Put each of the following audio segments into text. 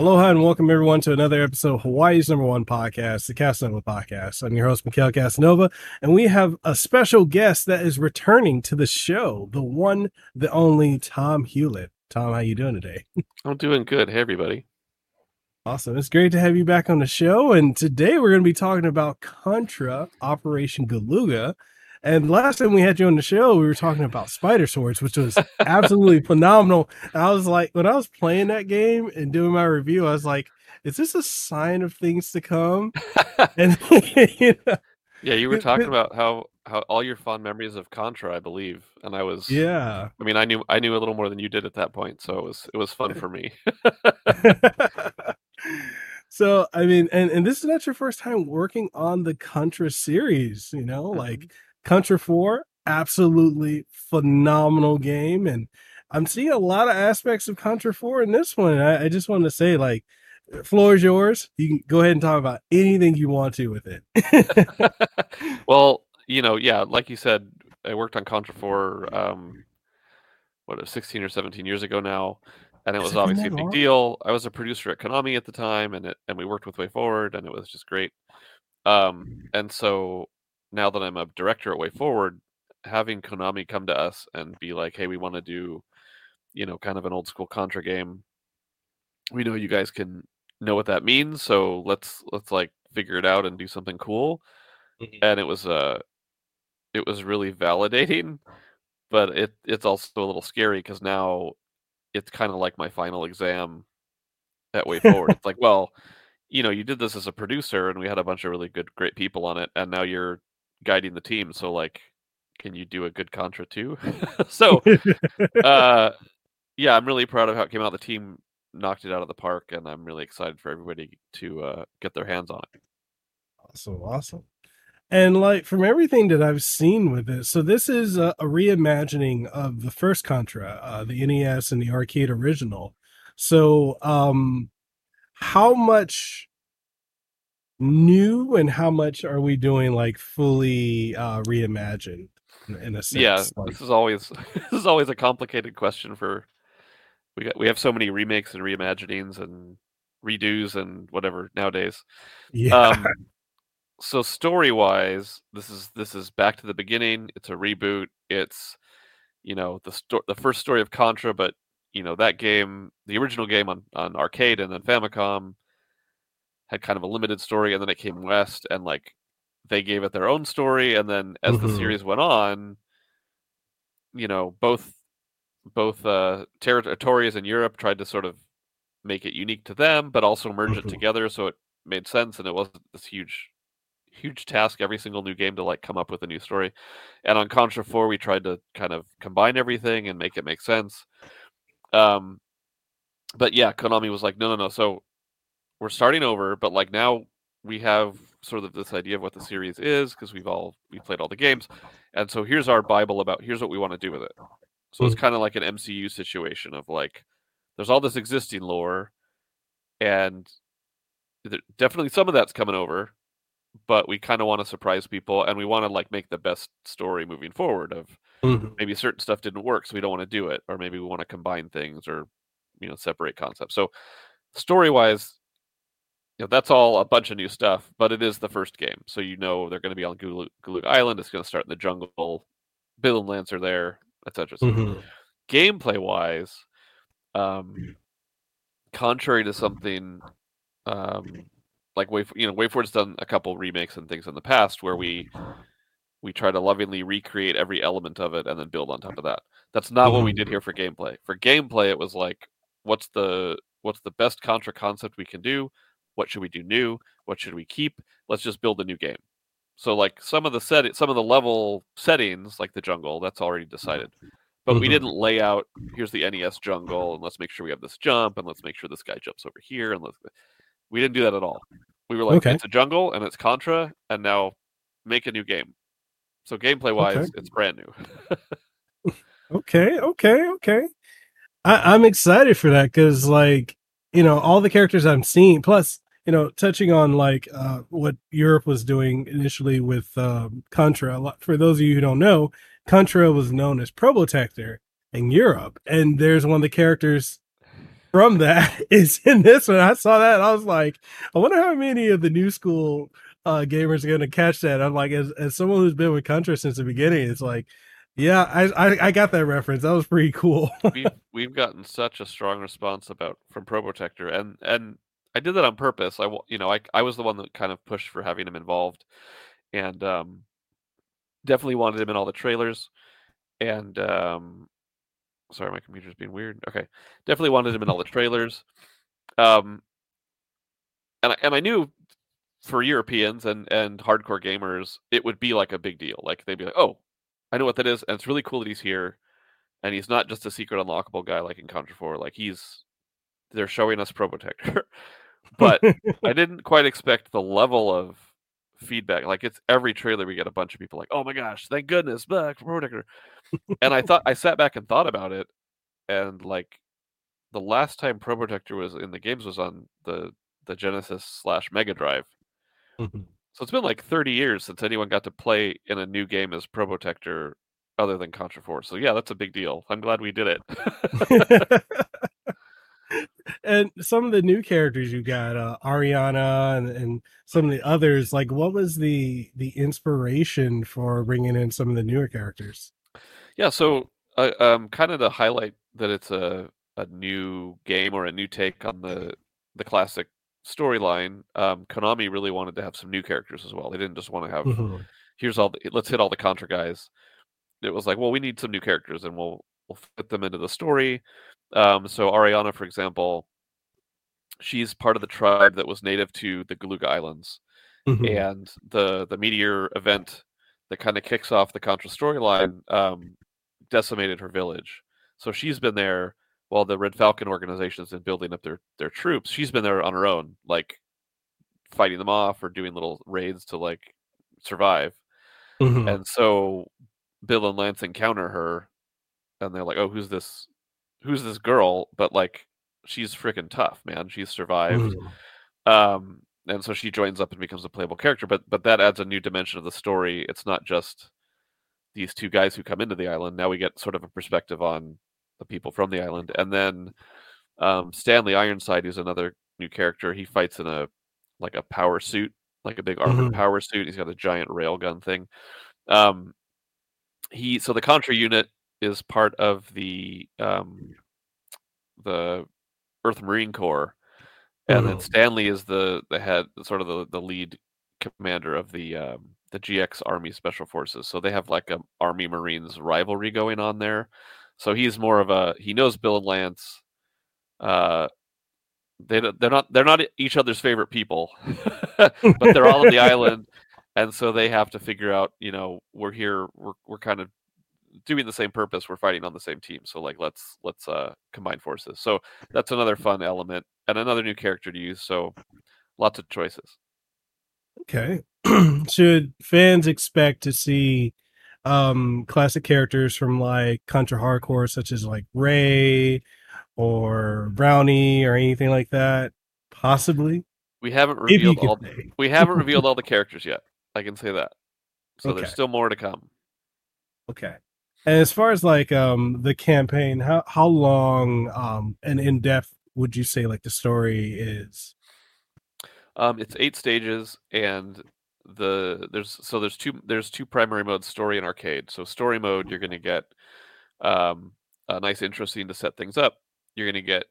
Aloha and welcome everyone to another episode of Hawaii's number one podcast, the Kasanova Podcast. I'm your host, Mekel Kasanova, and we have a special guest that is returning to the show, the one, the only Tomm Hulett. Tomm, how you doing today? I'm doing good. Hey, everybody. Awesome. It's great to have you back on the show. And today we're going to be talking about Contra Operation Galuga. And last time we had you on the show, we were talking about Spidersaurs, which was absolutely phenomenal. And I was like, when I was playing that game and doing my review, I was like, is this a sign of things to come? and you know, yeah, you were talking about how how all your fond memories of Contra, I believe, and I was yeah. I mean, I knew I knew a little more than you did at that point, so it was it was fun for me. so I mean, and and this is not your first time working on the Contra series, you know, mm-hmm. like Contra 4, absolutely phenomenal game. And I'm seeing a lot of aspects of Contra 4 in this one. I, I just want to say, like, floor is yours. You can go ahead and talk about anything you want to with it. well, you know, yeah, like you said, I worked on Contra 4, um, what, 16 or 17 years ago now. And it was obviously a big deal. I was a producer at Konami at the time, and it and we worked with WayForward, and it was just great. Um, and so now that I'm a director at WayForward, having Konami come to us and be like, "Hey, we want to do, you know, kind of an old school Contra game. We know you guys can know what that means, so let's let's like figure it out and do something cool." Mm-hmm. And it was uh it was really validating, but it it's also a little scary because now it's kind of like my final exam at WayForward. it's like, well, you know, you did this as a producer and we had a bunch of really good, great people on it, and now you're guiding the team. So like, can you do a good contra too? so, uh, yeah, I'm really proud of how it came out. The team knocked it out of the park, and I'm really excited for everybody to uh, get their hands on it. Awesome, awesome. And like from everything that I've seen with it, so this is a, a reimagining of the first Contra, uh, the NES and the arcade original. So, um, how much new and how much are we doing like fully uh reimagined in a sense yeah like, this is always this is always a complicated question for we got we have so many remakes and reimaginings and redos and whatever nowadays. Yeah. Um, so story wise this is this is back to the beginning it's a reboot it's you know the sto- the first story of contra but you know that game the original game on on arcade and then famicom had kind of a limited story, and then it came west, and like they gave it their own story, and then as mm-hmm. the series went on, you know, both both uh, territories in Europe tried to sort of make it unique to them, but also merge mm-hmm. it together so it made sense, and it wasn't this huge huge task every single new game to like come up with a new story. And on Contra 4 we tried to kind of combine everything and make it make sense. Um but yeah, Konami was like, no, no, no. So we're starting over, but like now we have sort of this idea of what the series is because we've all we played all the games, and so here's our bible about here's what we want to do with it. So mm-hmm. it's kind of like an MCU situation of like there's all this existing lore, and there, definitely some of that's coming over, but we kind of want to surprise people and we want to like make the best story moving forward of mm-hmm. maybe certain stuff didn't work so we don't want to do it or maybe we want to combine things or you know separate concepts so story wise you know, that's all a bunch of new stuff, but it is the first game, so you know they're going to be on Galuga Island. It's going to start in the jungle. Bill and Lance are there, etc. Mm-hmm. gameplay wise, um, contrary to something um, like Way, you know, WayForward's done a couple remakes and things in the past where we we try to lovingly recreate every element of it and then build on top of that. That's not mm-hmm. what we did mm-hmm. here for gameplay. For gameplay, it was like, what's the what's the best Contra concept we can do? What should we do new? What should we keep? Let's just build a new game. So like some of the set some of the level settings, like the jungle, that's already decided. But mm-hmm. we didn't lay out here's the NES jungle and let's make sure we have this jump and let's make sure this guy jumps over here and let's we didn't do that at all. We were like, okay. it's a jungle and it's Contra, and now make a new game. So gameplay wise, okay. it's brand new. okay, okay, okay. I, I'm excited for that because, like, you know, all the characters I'm seeing, plus you know, touching on like uh, what Europe was doing initially with um, Contra. For those of you who don't know, Contra was known as Probotector in Europe, and there's one of the characters from that is in this one. I saw that. I was like, I wonder how many of the new school uh, gamers are going to catch that. I'm like, as, as someone who's been with Contra since the beginning, it's like, yeah, I, I, I got that reference. That was pretty cool. we've we've gotten such a strong response about from Probotector, and and I did that on purpose. I you know I I was the one that kind of pushed for having him involved, and um, definitely wanted him in all the trailers, and um, sorry, my computer's being weird. Okay, definitely wanted him in all the trailers, um, and I, and I knew for Europeans and and hardcore gamers, it would be like a big deal. Like they'd be like, "Oh, I know what that is, and it's really cool that he's here, and he's not just a secret unlockable guy like in Contra 4. Like he's they're showing us Probotector." but I didn't quite expect the level of feedback. Like it's every trailer we get a bunch of people like, "Oh my gosh, thank goodness, back Probotector." and I thought I sat back and thought about it, and like the last time Probotector was in the games was on the the Genesis slash Mega Drive. Mm-hmm. So it's been like 30 years since anyone got to play in a new game as Probotector other than Contra 4. So yeah, that's a big deal. I'm glad we did it. and some of the new characters you got, uh, Ariana and, and some of the others, like what was the the inspiration for bringing in some of the newer characters? Yeah, so uh, um, kind of to highlight that it's a a new game or a new take on the the classic storyline, um, Konami really wanted to have some new characters as well. They didn't just want to have mm-hmm. here's all the, let's hit all the Contra guys. It was like, well, we need some new characters, and we'll we'll fit them into the story. Um, so Ariana, for example, she's part of the tribe that was native to the Galuga Islands, mm-hmm. and the the meteor event that kind of kicks off the Contra storyline um, decimated her village. So she's been there while the Red Falcon organization has been building up their their troops, she's been there on her own, like fighting them off or doing little raids to like survive. Mm-hmm. And so Bill and Lance encounter her, and they're like, "Oh, who's this? Who's this girl?" But like, she's freaking tough, man. She's survived. Um, and so she joins up and becomes a playable character. But but that adds a new dimension of the story. It's not just these two guys who come into the island. Now we get sort of a perspective on the people from the island. And then um, Stanley Ironside, who's another new character, he fights in a like a power suit, like a big armored mm-hmm. power suit. He's got a giant railgun thing. Um, he so the Contra unit is part of the um, the Earth Marine Corps, and mm-hmm. then Stanley is the the head, sort of the the lead commander of the um, the GX Army Special Forces. So they have like a Army Marines rivalry going on there. So he's more of a he knows Bill and Lance. Uh, they they're not they're not each other's favorite people, but they're all on the island, and so they have to figure out. You know, we're here. We're we're kind of doing the same purpose. We're fighting on the same team. So like let's let's uh, combine forces. So that's another fun element and another new character to use. So lots of choices. Okay. Should fans expect to see um classic characters from like Contra Hardcore, such as like Ray or Brownie or anything like that? Possibly. We haven't revealed all. We haven't revealed all the characters yet. I can say that. So okay. there's still more to come. Okay. And as far as like um the campaign, how how long um and in depth would you say like the story is? Um, it's eight stages, and the there's so there's two there's two primary modes story and arcade. So story mode you're going to get um, a nice interesting to set things up. You're going to get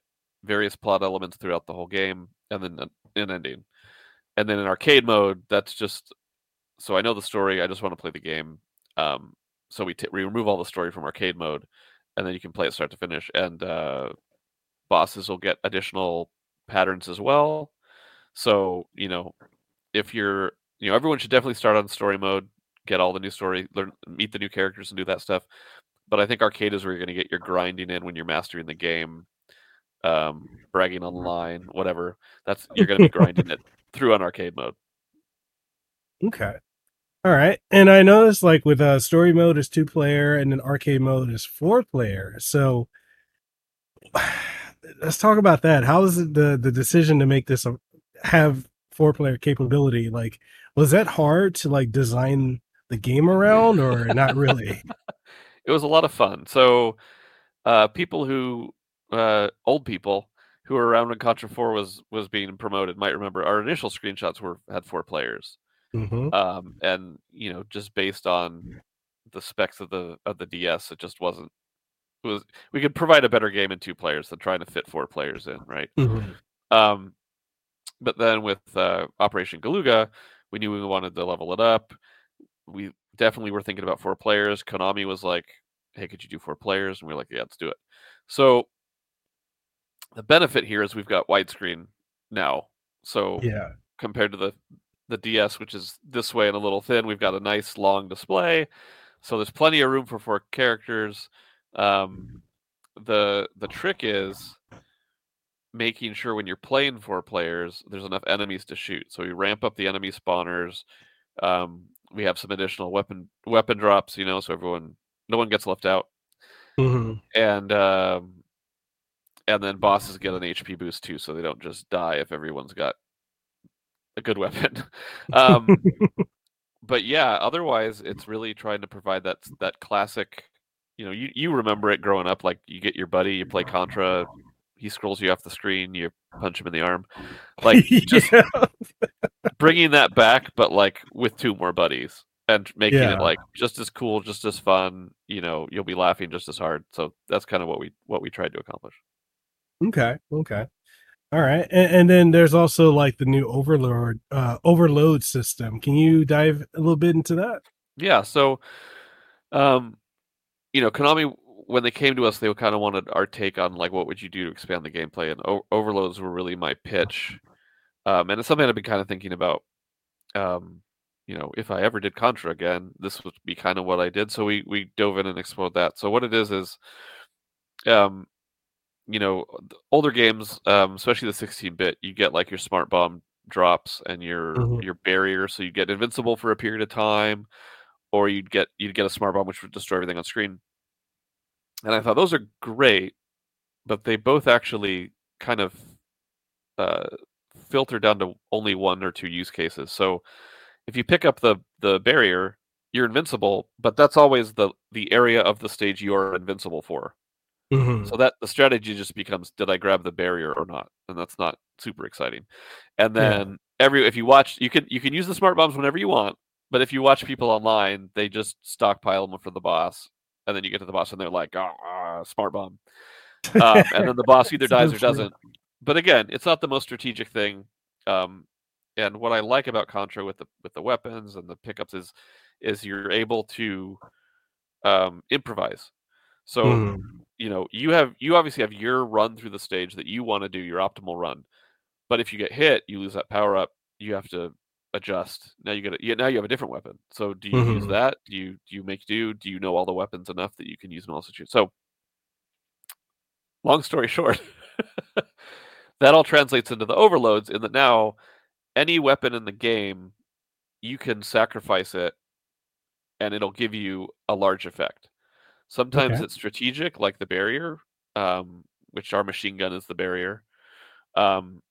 various plot elements throughout the whole game and then an ending. And then in arcade mode that's just so i know the story i just want to play the game um, so we, t- we remove all the story from arcade mode and then you can play it start to finish and uh, bosses will get additional patterns as well so you know if you're you know everyone should definitely start on story mode, get all the new story, learn meet the new characters, and do that stuff. But I think arcade is where you're going to get your grinding in when you're mastering the game, um, bragging online, whatever. That's you're going to be grinding it through on arcade mode. Okay. All right. And I noticed like with uh story mode is two player and then arcade mode is four player. So let's talk about that. How is the the decision to make this a, have four player capability? Like was that hard to like design the game around or not really? it was a lot of fun. So uh, people who uh, old people who were around when Contra 4 was was being promoted might remember our initial screenshots were had four players. Mm-hmm. Um, and you know, just based on the specs of the of the DS, it just wasn't it was we could provide a better game in two players than trying to fit four players in, right? Mm-hmm. Um, but then with uh, Operation Galuga, we knew we wanted to level it up. We definitely were thinking about four players. Konami was like, "Hey, could you do four players?" And we are like, "Yeah, let's do it." So the benefit here is we've got widescreen now. So Yeah. compared to the the DS, which is this way and a little thin, we've got a nice long display. So there's plenty of room for four characters. Um, the the trick is making sure when you're playing four players, there's enough enemies to shoot. So we ramp up the enemy spawners. Um, we have some additional weapon weapon drops, you know, so everyone no one gets left out. Mm-hmm. And um, and then bosses get an HP boost too, so they don't just die if everyone's got a good weapon. um, but yeah, otherwise it's really trying to provide that that classic. You know, you you remember it growing up. Like you get your buddy, you play Contra, he scrolls you off the screen, you punch him in the arm. Like just yeah. bringing that back, but like with two more buddies and making Yeah. it like just as cool, just as fun. You know, you'll be laughing just as hard. So that's kind of what we what we tried to accomplish. Okay. Okay. All right. And, and then there's also like the new overload uh overload system. Can you dive a little bit into that? Yeah. So, um, you know, Konami when they came to us, they kind of wanted our take on like what would you do to expand the gameplay, and o- overloads were really my pitch. Um, and it's something I've been kind of thinking about. Um, you know, if I ever did Contra again, this would be kind of what I did. So we we dove in and explored that. So what it is is, um, you know, older games, um, especially the 16-bit, you get like your smart bomb drops and your Mhm. your barrier, so you get invincible for a period of time, or you'd get you'd get a smart bomb which would destroy everything on screen. And I thought those are great, but they both actually kind of uh, filter down to only one or two use cases. So if you pick up the the barrier, you're invincible, but that's always the the area of the stage you are invincible for. Mhm. So that the strategy just becomes did I grab the barrier or not? And that's not super exciting. And Yeah. then every if you watch you can you can use the smart bombs whenever you want, but if you watch people online, they just stockpile them for the boss. And then you get to the boss and they're like, oh, ah, smart bomb. Um, and then the boss either dies or doesn't. But again, it's not the most strategic thing. Um, and what I like about Contra with the with the weapons and the pickups is is you're able to um, improvise. So Mhm. You know you have you obviously have your run through the stage that you want to do your optimal run. But if you get hit you lose that power up you have to adjust. Now you get a, now you have a different weapon. So do you use Mhm. that? Do you do you make do? Do you know all the weapons enough that you can use them all situations so long story short that all translates into the overloads in that now any weapon in the game you can sacrifice it and it'll give you a large effect Sometimes Okay. it's strategic, like the barrier, um, which our machine gun is the barrier. Um,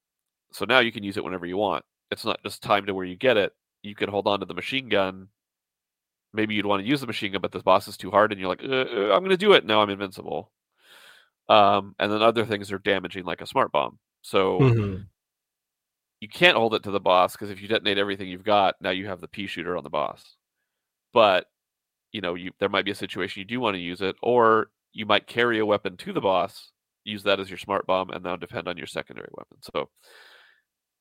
so now you can use it whenever you want. It's not just timed to where you get it. You can hold on to the machine gun. Maybe you'd want to use the machine gun, but this boss is too hard, and you're like, uh, uh, "I'm going to do it." Now I'm invincible. Um, and then other things are damaging, like a smart bomb. So Mhm. you can't hold it to the boss because if you detonate everything you've got, now you have the pea shooter on the boss. But you know, you there might be a situation you do want to use it, or you might carry a weapon to the boss, use that as your smart bomb, and now depend on your secondary weapon. So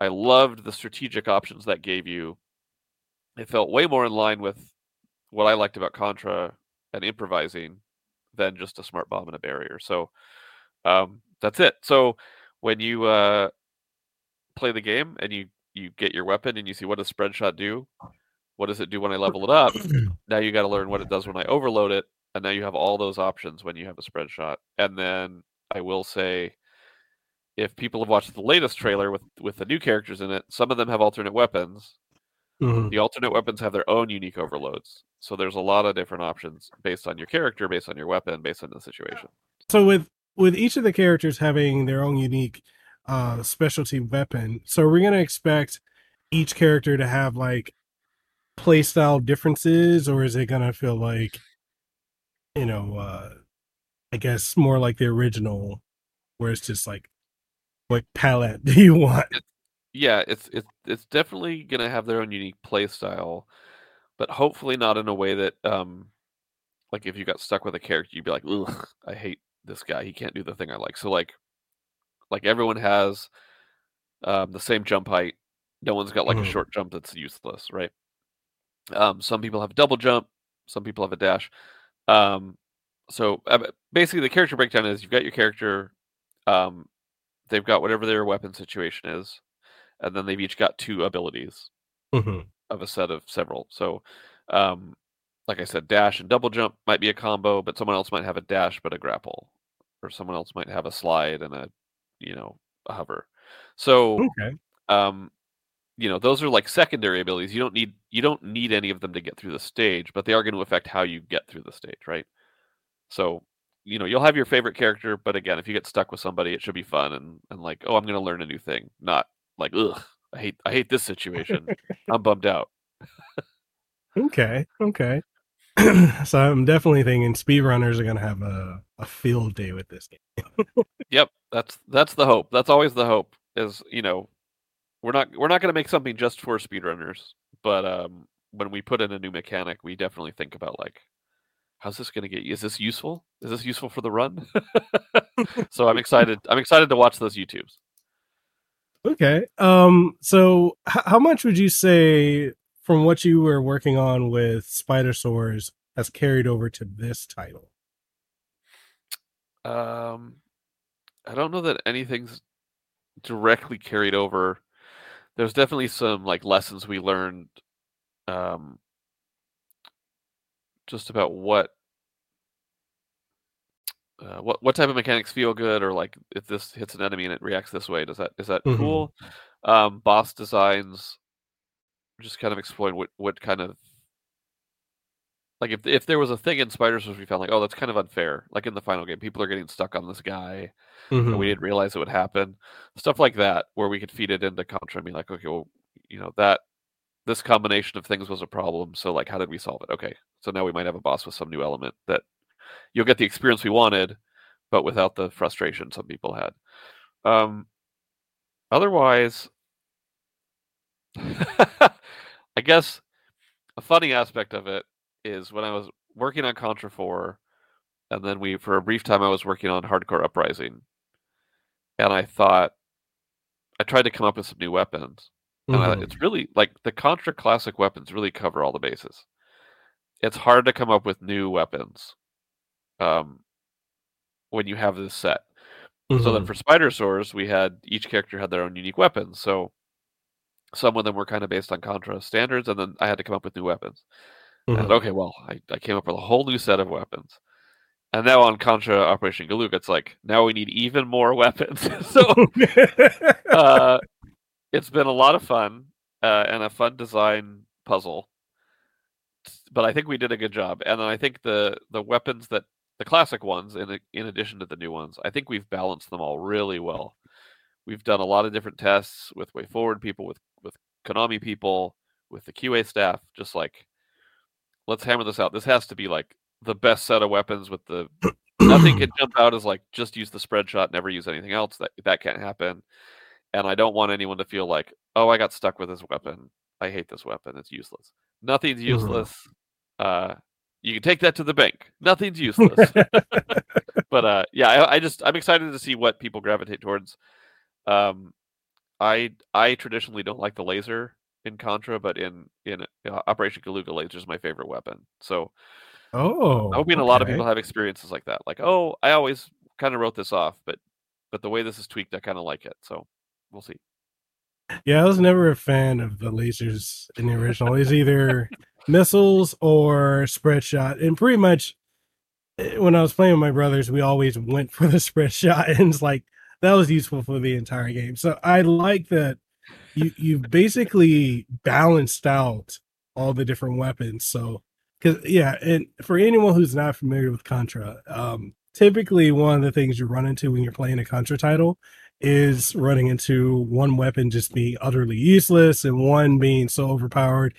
I loved the strategic options that gave you. It felt way more in line with what I liked about Contra and improvising than just a smart bomb and a barrier. So um, that's it. So when you uh, play the game and you you get your weapon and you see what does spread shot do, what does it do when I level it up? now you got to learn what it does when I overload it, and now you have all those options when you have a spread shot. And then I will say, if people have watched the latest trailer with with the new characters in it, some of them have alternate weapons. Mhm. The alternate weapons have their own unique overloads. So there's a lot of different options based on your character, based on your weapon, based on the situation. So with with each of the characters having their own unique uh specialty weapon, so we're gonna expect each character to have like playstyle differences, or is it gonna feel like you know, uh I guess more like the original, where it's just like what palette do you want? Yeah, it's it's it's definitely gonna have their own unique play style, but hopefully not in a way that um like if you got stuck with a character, you'd be like, ugh, I hate this guy. He can't do the thing I like. So like like everyone has um, the same jump height. No one's got like Mhm. a short jump that's useless, right? Um, some people have a double jump. Some people have a dash. Um, so uh, basically, the character breakdown is you've got your character. Um, they've got whatever their weapon situation is, and then they've each got two abilities Mhm. of a set of several. So, um, like I said, dash and double jump might be a combo, but someone else might have a dash but a grapple, or someone else might have a slide and a, you know, a hover. So, Okay. um, you know, those are like secondary abilities. You don't need you don't need any of them to get through the stage, but they are going to affect how you get through the stage, right? So, you know, you'll have your favorite character, but again, if you get stuck with somebody, it should be fun and and like, oh, I'm going to learn a new thing, not like, ugh, I hate I hate this situation. I'm bummed out. Okay. Okay. so I'm definitely thinking speedrunners are gonna have a, a field day with this game. Yep, that's that's the hope. That's always the hope. Is you know, we're not we're not going to make something just for speedrunners, but um, when we put in a new mechanic, we definitely think about like, how's this going to get? Is this useful? Is this useful for the run? so I'm excited. I'm excited to watch those YouTubes. Okay. Um. So, h- how much would you say from what you were working on with Spidersaurs has carried over to this title? Um, I don't know that anything's directly carried over. There's definitely some like lessons we learned, um, just about what uh, what what type of mechanics feel good, or like if this hits an enemy and it reacts this way, does that is that Mhm. cool? Um, boss designs, just kind of exploring what what kind of like if if there was a thing in Spidersaurs we found like oh that's kind of unfair. Like in the final game, people are getting stuck on this guy. and we Mhm. didn't realize it would happen. Stuff like that, where we could feed it into Contra and be like, okay, well, you know, that this combination of things was a problem. So, like, how did we solve it? Okay, so now we might have a boss with some new element that you'll get the experience we wanted, but without the frustration some people had. Um, otherwise, I guess a funny aspect of it is when I was working on Contra 4, and then we, for a brief time, I was working on Hardcore Uprising and I thought I tried to come up with some new weapons. And I, Mhm. it's really like the Contra classic weapons really cover all the bases. It's hard to come up with new weapons um, when you have this set. So then Mhm. for Spidersaurs, we had each character had their own unique weapons. So some of them were kind of based on Contra standards, and then I had to come up with new weapons. And Mhm. said, okay, well, I, I came up with a whole new set of weapons. And now on Contra Operation Galuga, it's like now we need even more weapons. so uh, it's been a lot of fun uh, and a fun design puzzle. But I think we did a good job, and then I think the the weapons that the classic ones, in in addition to the new ones, I think we've balanced them all really well. We've done a lot of different tests with WayForward people, with with Konami people, with the QA staff. Just like, let's hammer this out. This has to be like the best set of weapons with the nothing can jump out as like just use the spread shot, never use anything else. That that can't happen. And I don't want anyone to feel like, oh, I got stuck with this weapon. I hate this weapon. It's useless. Nothing's Mhm. useless. Uh, you can take that to the bank. Nothing's useless. but uh, yeah, I, I just I'm excited to see what people gravitate towards. Um, I I traditionally don't like the laser in Contra, but in in uh, Operation Galuga, laser is my favorite weapon. So oh, I'm hoping a lot of people have experiences like that. Like, oh, I always kind of wrote this off, but but the way this is tweaked, I kind of like it. So we'll see. Yeah, I was never a fan of the lasers in the original. It's either missiles or spread shot, and pretty much eh, when I was playing with my brothers, we always went for the spread shot, and it's like that was useful for the entire game. So I like that you you've basically balanced out all the different weapons. So because yeah, and for anyone who's not familiar with Contra, um, typically one of the things you run into when you're playing a Contra title is running into one weapon just being utterly useless and one being so overpowered.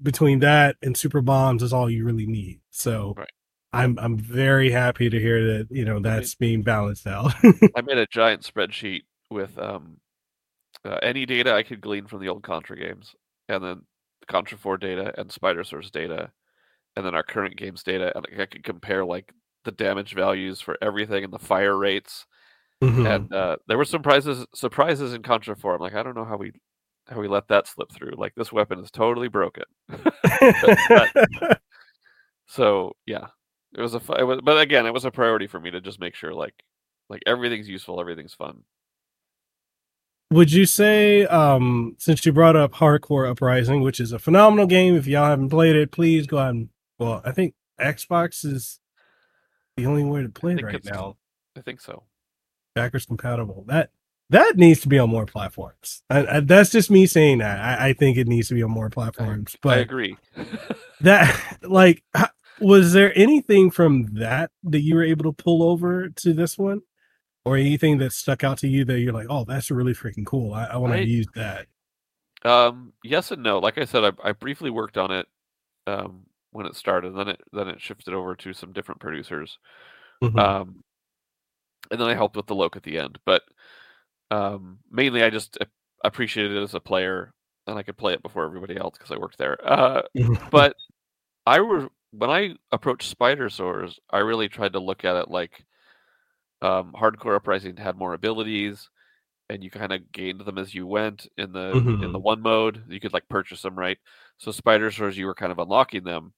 Between that and super bombs is all you really need. So Right. I'm I'm very happy to hear that you know that's being balanced out. I made a giant spreadsheet with um, uh, any data I could glean from the old Contra games, and then the Contra Four data and Spidersaurs data, and then our current games data, and I could compare like the damage values for everything and the fire rates. Mhm. And uh, there were some surprises surprises in Contra Four. I'm like, I don't know how we how we let that slip through. Like this weapon is totally broken. So yeah, it was a it was, but again, it was a priority for me to just make sure like like everything's useful, everything's fun. Would you say, um, since you brought up Hardcore Uprising, which is a phenomenal game, if y'all haven't played it, please go out and well, I think Xbox is the only way to play it right now. I think so. Backwards compatible. That that needs to be on more platforms. I, I, that's just me saying that. I, I think it needs to be on more platforms. But i agree. that like was there anything from that that you were able to pull over to this one or anything that stuck out to you that you're like oh that's really freaking cool i, I want to use that Um, yes and no. Like I said, I, I briefly worked on it um, when it started. Then it then it shifted over to some different producers. Mhm. Um, and then I helped with the look at the end. But um, mainly, I just appreciated it as a player, and I could play it before everybody else because I worked there. Uh, Mhm. but I were when I approached Spidersaurs, I really tried to look at it like um, Hardcore Uprising had more abilities, and you kind of gained them as you went in the in the Mhm. one mode. You could like purchase them, right? So Spidersaurs, you were kind of unlocking them.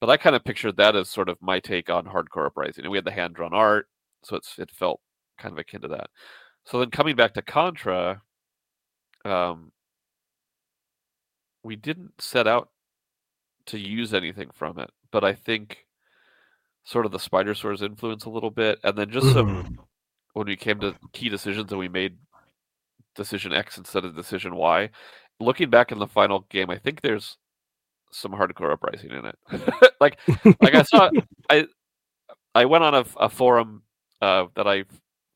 But I kind of pictured that as sort of my take on Hardcore Uprising, and we had the hand drawn art, so it's it felt kind of akin to that. So then coming back to Contra, um, we didn't set out to use anything from it, but I think sort of the Spidersaurs influence a little bit, and then just some Mhm. when we came to key decisions and we made decision X instead of decision Y. Looking back in the final game, I think there's some hardcore uprising in it. like, like I saw, I, I went on a, a forum uh, that I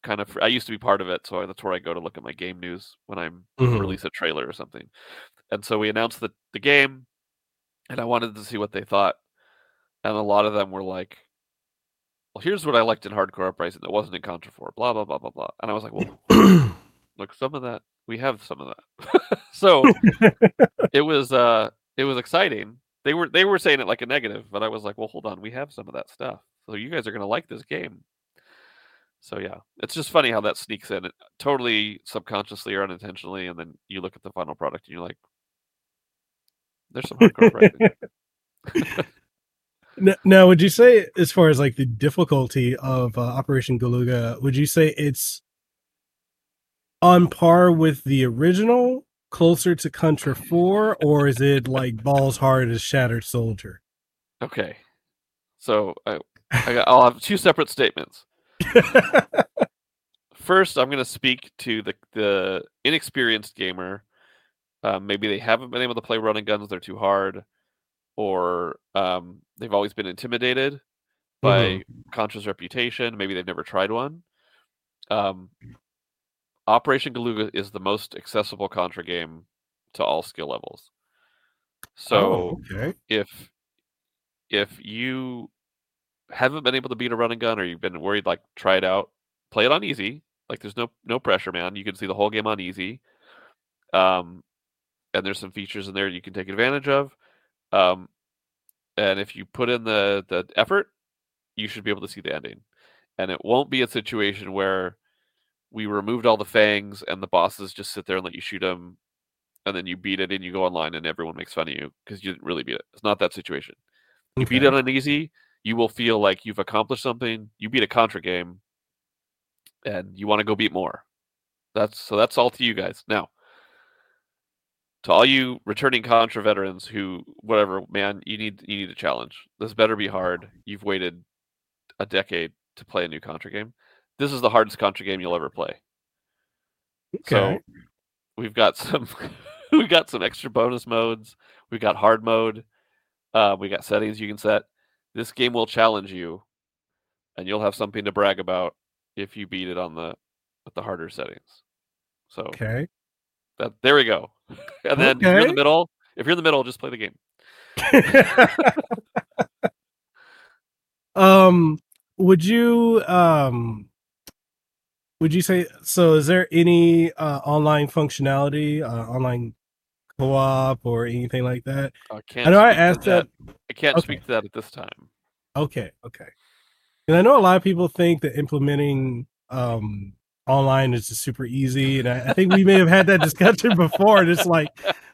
kind of I used to be part of it, so that's where I go to look at my game news when I'm Mhm. release a trailer or something. And so we announced the the game, and I wanted to see what they thought, and a lot of them were like, "Well, here's what I liked in Hardcore Uprising that wasn't in Contra 4, blah blah blah blah blah." And I was like, "Well, look, some of that we have some of that." so it was uh it was exciting. They were they were saying it like a negative, but I was like, "Well, hold on, we have some of that stuff, so you guys are gonna like this game." So yeah, it's just funny how that sneaks in, totally subconsciously or unintentionally, and then you look at the final product and you're like, "There's some hardcore uprising." Now would you say as far as like the difficulty of uh, operation galuga would you say it's on par with the original closer to contra 4 or is it like balls hard as shattered soldier Okay, so I, I got, I'll have two separate statements. First, I'm going to speak to the the inexperienced gamer. Um, maybe they haven't been able to play running guns; they're too hard, or um, they've always been intimidated by Contra's reputation. Maybe they've never tried one. Um, Operation Galuga is the most accessible Contra game to all skill levels. So oh, okay if if you haven't been able to beat a running gun or you've been worried like try it out play it on easy like there's no no pressure man you can see the whole game on easy um and there's some features in there you can take advantage of um and if you put in the the effort you should be able to see the ending and it won't be a situation where we removed all the fangs and the bosses just sit there and let you shoot them and then you beat it and you go online and everyone makes fun of you because you didn't really beat it it's not that situation you beat it on easy, you will feel like you've accomplished something. You beat a Contra game, and you want to go beat more. That's so. That's all to you guys. Now, to all you returning Contra veterans who, whatever, man, you need you need a challenge. This better be hard. You've waited a decade to play a new Contra game. This is the hardest Contra game you'll ever play. okay. So we've got some we've got some extra bonus modes. We've got hard mode. Uh, we got settings you can set. This game will challenge you, and you'll have something to brag about if you beat it on the with the harder settings. So okay that there we go. And then if you're in the middle, if you're in the middle, just play the game. um would you um would you say so? Is there any uh, online functionality, uh, online co-op, or anything like that? I can't. I know I asked that. I can't Okay. speak to that at this time. Okay, okay. And I know a lot of people think that implementing um, online is just super easy, and I, I think we may have had that discussion before. And it's like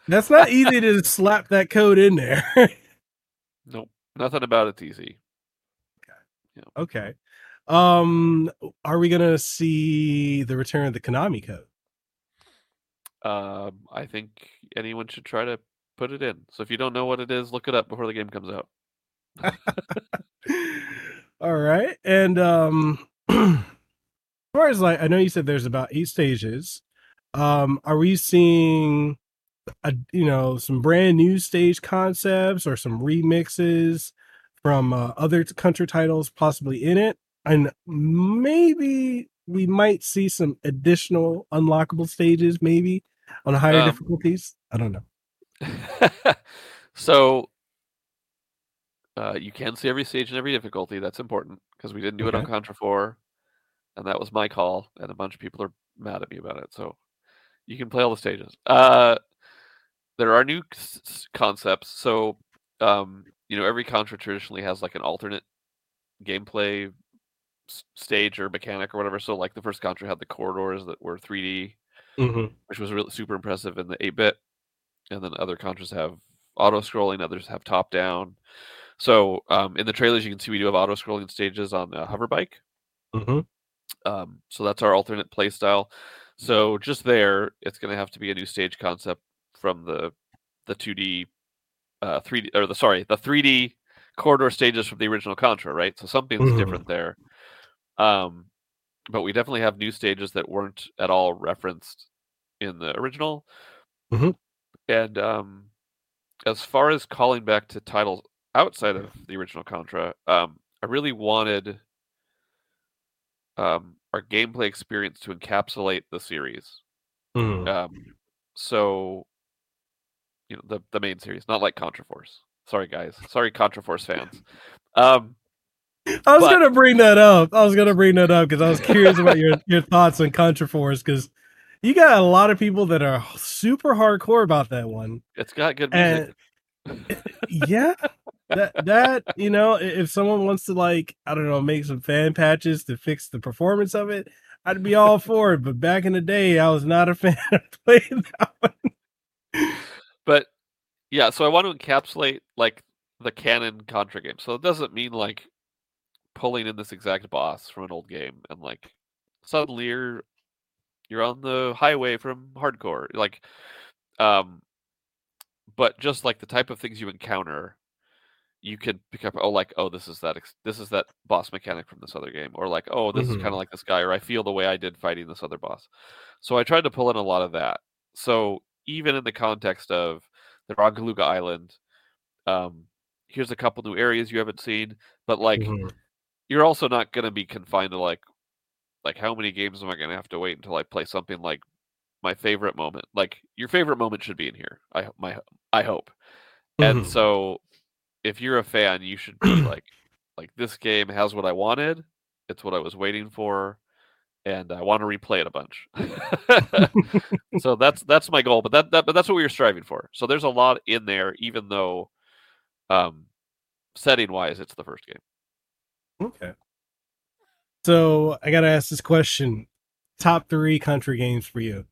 that's not easy to just slap that code in there. Nope, nothing about it's easy. okay. Um, are we gonna see the return of the Konami code? Um, I think anyone should try to put it in. So if you don't know what it is, look it up before the game comes out. All right. And um far as like I know you said there's about eight stages. Um are we seeing a you know some brand new stage concepts or some remixes from uh, other Contra titles possibly in it? And maybe we might see some additional unlockable stages maybe on higher Um, difficulties. I don't know. so uh, you can see every stage and every difficulty. That's important because we didn't do it on Contra 4, and that was my call, and a bunch of people are mad at me about it. So you can play all the stages. Uh, there are new s- concepts. So um, you know, every Contra traditionally has like an alternate gameplay s- stage or mechanic or whatever. So like the first Contra had the corridors that were 3D. Mhm. which was really super impressive in the 8 bit. And then other Contras have auto scrolling, others have top down. So um, in the trailers, you can see we do have auto scrolling stages on the hover bike. Mhm. Um, so that's our alternate play style. So just there, it's going to have to be a new stage concept from the the 2D, uh, 3D, or the sorry, the 3D corridor stages from the original Contra, right? So something's Mhm. different there. Um, but we definitely have new stages that weren't at all referenced in the original. Mhm. And um, as far as calling back to titles outside of the original Contra, um, I really wanted um, our gameplay experience to encapsulate the series. Mhm. Um, so, you know, the the main series, not like Contra Force. Sorry, guys. Sorry, Contra Force fans. Um, I was But- gonna bring that up. I was gonna bring that up because I was curious about your, your thoughts on Contra Force because you got a lot of people that are super hardcore about that one. it's got good music. And yeah, that that you know, if someone wants to like, I don't know, make some fan patches to fix the performance of it, I'd be all for it. But back in the day, I was not a fan of playing that one. but yeah, so I want to encapsulate like the canon Contra game. So it doesn't mean like pulling in this exact boss from an old game and like suddenly you're you're on the highway from hardcore. Like um but just like the type of things you encounter you could pick up oh like oh this is that ex- this is that boss mechanic from this other game or like oh this is kind of like this guy or I feel the way I did fighting this other boss. So I tried to pull in a lot of that. So even in the context of the Rongaluga Island, um, here's a couple new areas you haven't seen, but like Mhm. you're also not going to be confined to like like how many games am I going to have to wait until I play something like my favorite moment? Like your favorite moment should be in here. I my I hope. And Mhm. so if you're a fan, you should be like like this game has what I wanted. It's what I was waiting for and I want to replay it a bunch. so that's that's my goal, but that, that but that's what we were striving for. So there's a lot in there even though um setting wise it's the first game. Okay. So I gotta ask this question: top three Contra games for you?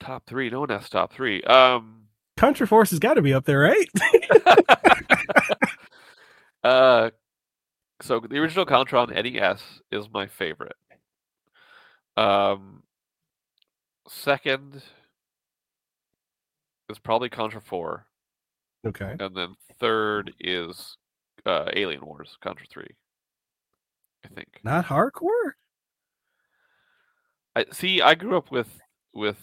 Top 3, no one has top 3. Um Contra Force has got to be up there, right? uh, so the original Contra on NES is my favorite. Um, second is probably Contra Four, okay. and then third is uh, Alien Wars Contra Three. I think. Not hardcore. I see. I grew up with with.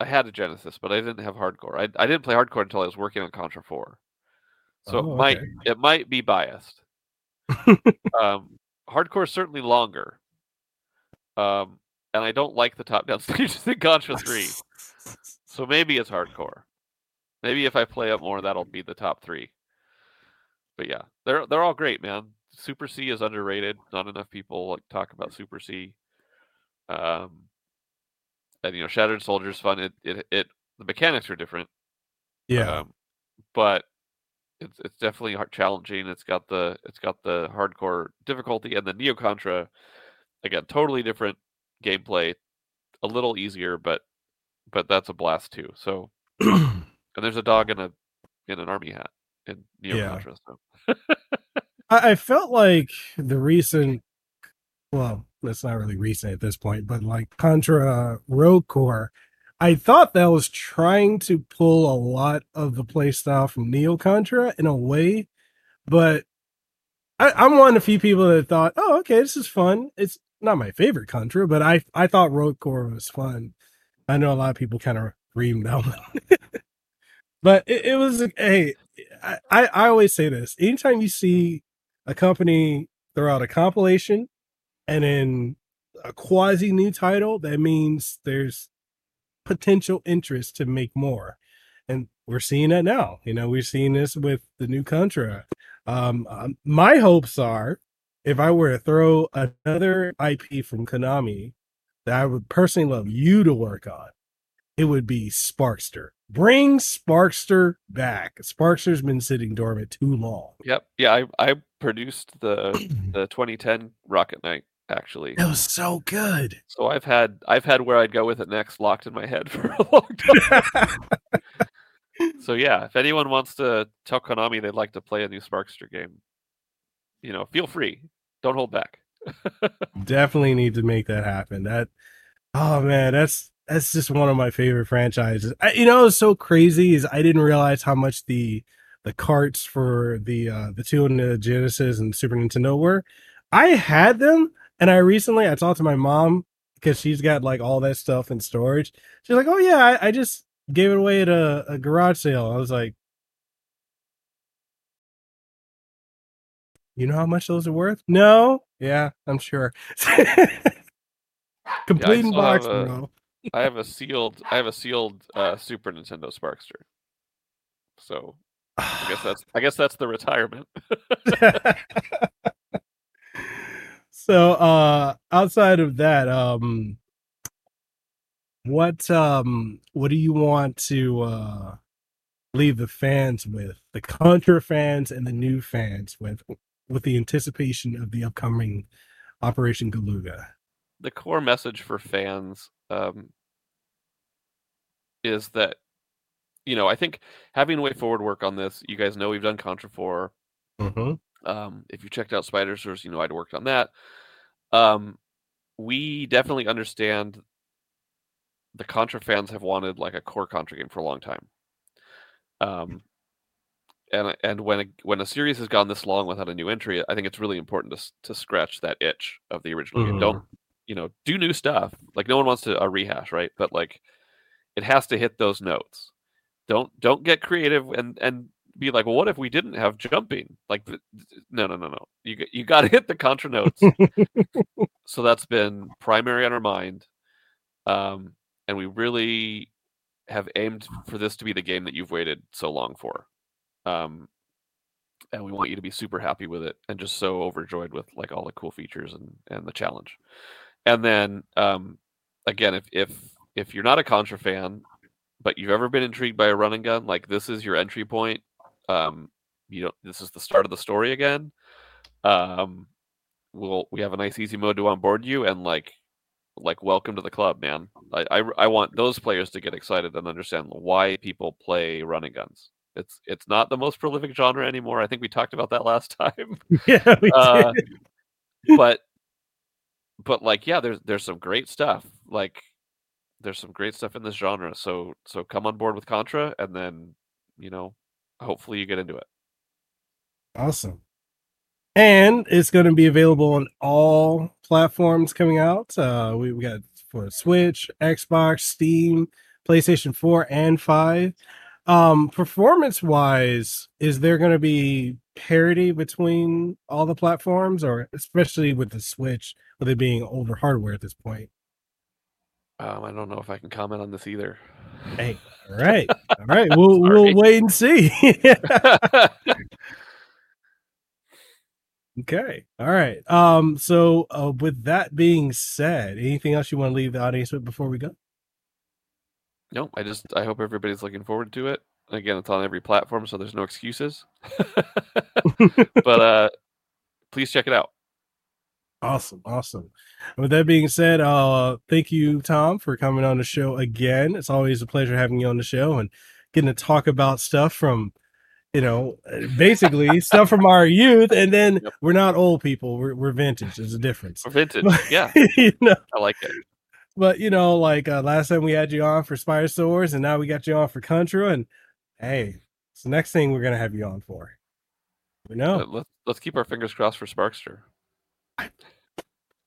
I had a Genesis, but I didn't have hardcore. I I didn't play hardcore until I was working on Contra Four, so Oh, it might okay. it might be biased. um, hardcore is certainly longer. Um, and I don't like the top down stages in Contra Three, so maybe it's hardcore. Maybe if I play it more, that'll be the top three. But yeah, they're they're all great, man. Super C is underrated. Not enough people like talk about Super C. Um, and you know, Shattered Soldier's fun. It it it the mechanics are different. Yeah. Um, but it's it's definitely challenging. It's got the it's got the hardcore difficulty and the Neo Contra again, totally different gameplay, a little easier, but but that's a blast too. So and there's a dog in a in an army hat in Neo Yeah. Contra. So I, I felt like the recent, well, it's not really recent at this point, but like Contra Rogue Corps, I thought that was trying to pull a lot of the playstyle from Neo Contra in a way, but I, I'm one of the few people that thought, oh, okay, this is fun. It's not my favorite Contra, but I I thought Rogue Corps was fun. I know a lot of people kind of reamed one. but it, it was hey, I, I I always say this. Anytime you see a company throw out a compilation and then a quasi new title, that means there's potential interest to make more. And we're seeing that now. You know, we're seeing this with the new Contra. Um, um, my hopes are if I were to throw another IP from Konami that I would personally love you to work on, it would be Sparkster. Bring Sparkster back. Sparkster's been sitting dormant too long. yep, yeah, I I produced the the 2010 Rocket Knight actually. That was so good. So I've had I've had where I'd go with it next locked in my head for a long time. So yeah, if anyone wants to tell Konami they'd like to play a new Sparkster game, you know, feel free. Don't hold back. Definitely need to make that happen. That oh man, that's that's just one of my favorite franchises. I, you know, it's so crazy is I didn't realize how much the the carts for the uh the two in the Genesis and Super Nintendo were. I had them, and I recently I talked to my mom because she's got like all that stuff in storage. She's like, "Oh yeah, I, I just gave it away at a, a garage sale." I was like, "You know how much those are worth?" No. Yeah, I'm sure. Complete still box, a- bro. I have a sealed I have a sealed uh, Super Nintendo Sparkster. So I guess that's I guess that's the retirement. so uh outside of that um what um what do you want to uh leave the fans with the contra fans and the new fans with with the anticipation of the upcoming operation galuga the core message for fans um, is that you know I think having WayForward work on this. You guys know we've done Contra Four. mm-hmm. Um, if you checked out Spidersaurs, you know I'd worked on that. Um, we definitely understand the Contra fans have wanted like a core Contra game for a long time. Um, and and when a, when a series has gone this long without a new entry, I think it's really important to to scratch that itch of the original game. Don't you know do new stuff? Like no one wants to a rehash, right? But like it has to hit those notes. Don't don't get creative and and be like, well, what if we didn't have jumping? Like, no, no, no, no. You you got to hit the contra notes. so that's been primary on our mind, um, and we really have aimed for this to be the game that you've waited so long for. Um, and we want you to be super happy with it and just so overjoyed with like all the cool features and and the challenge. And then um, again, if if if you're not a Contra fan, but you've ever been intrigued by a running gun, like this is your entry point. Um, you know, this is the start of the story again. Um, we'll we have a nice easy mode to onboard you and like like welcome to the club, man. I I, I want those players to get excited and understand why people play running guns. It's it's not the most prolific genre anymore. I think we talked about that last time. yeah we Uh, did. but but like yeah, there's there's some great stuff. Like there's some great stuff in this genre. So so come on board with Contra and then, you know, hopefully you get into it. awesome and it's going to be available on all platforms coming out uh we, we got for switch xbox steam playstation 4 and 5 um performance wise is there going to be parity between all the platforms or especially with the switch with it being older hardware at this point Um, I don't know if I can comment on this either. Hey all right all right we'll we'll wait and see Okay. All right. Um. So, uh, with that being said, anything else you want to leave the audience with before we go? No, I just I hope everybody's looking forward to it. Again, it's on every platform, so there's no excuses. but uh, please check it out. Awesome, awesome. With that being said, uh, thank you, Tomm, for coming on the show again. It's always a pleasure having you on the show and getting to talk about stuff from, you know, basically stuff from our youth. And then yep. we're not old people; we're we're vintage. There's a difference. We're vintage, yeah. you know, I like it. But you know, like uh, last time we had you on for Spidersaurs, and now we got you on for Contra, and hey, it's the next thing we're gonna have you on for. We know. Let's let's keep our fingers crossed for Sparkster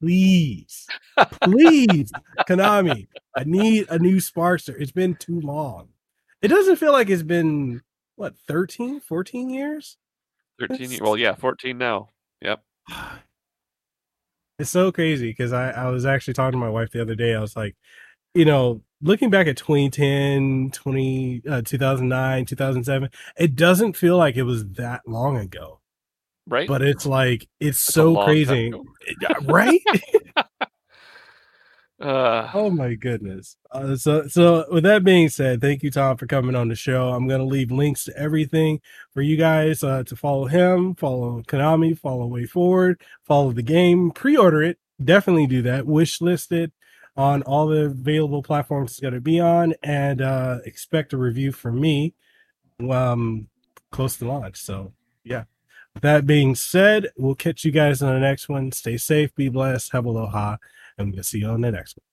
please, please, Konami, I need a new Sparkster. It's been too long. It doesn't feel like it's been what 13, 14 years. 13 well, yeah, 14 now. Yep. It's so crazy because I, I was actually talking to my wife the other day. I was like, you know, looking back at 2010, 20, uh, 2009, 2007, it doesn't feel like it was that long ago right? But it's like it's That's so crazy, right? uh, oh my goodness! Uh, so, so with that being said, thank you, Tomm, for coming on the show. I'm gonna leave links to everything for you guys uh, to follow him, follow Konami, follow WayForward, follow the game, pre-order it. Definitely do that. Wish list it on all the available platforms it's to be on, and uh, expect a review from me um close to launch. So yeah. That being said, we'll catch you guys on the next one. Stay safe, be blessed, have aloha, and we'll see you on the next one.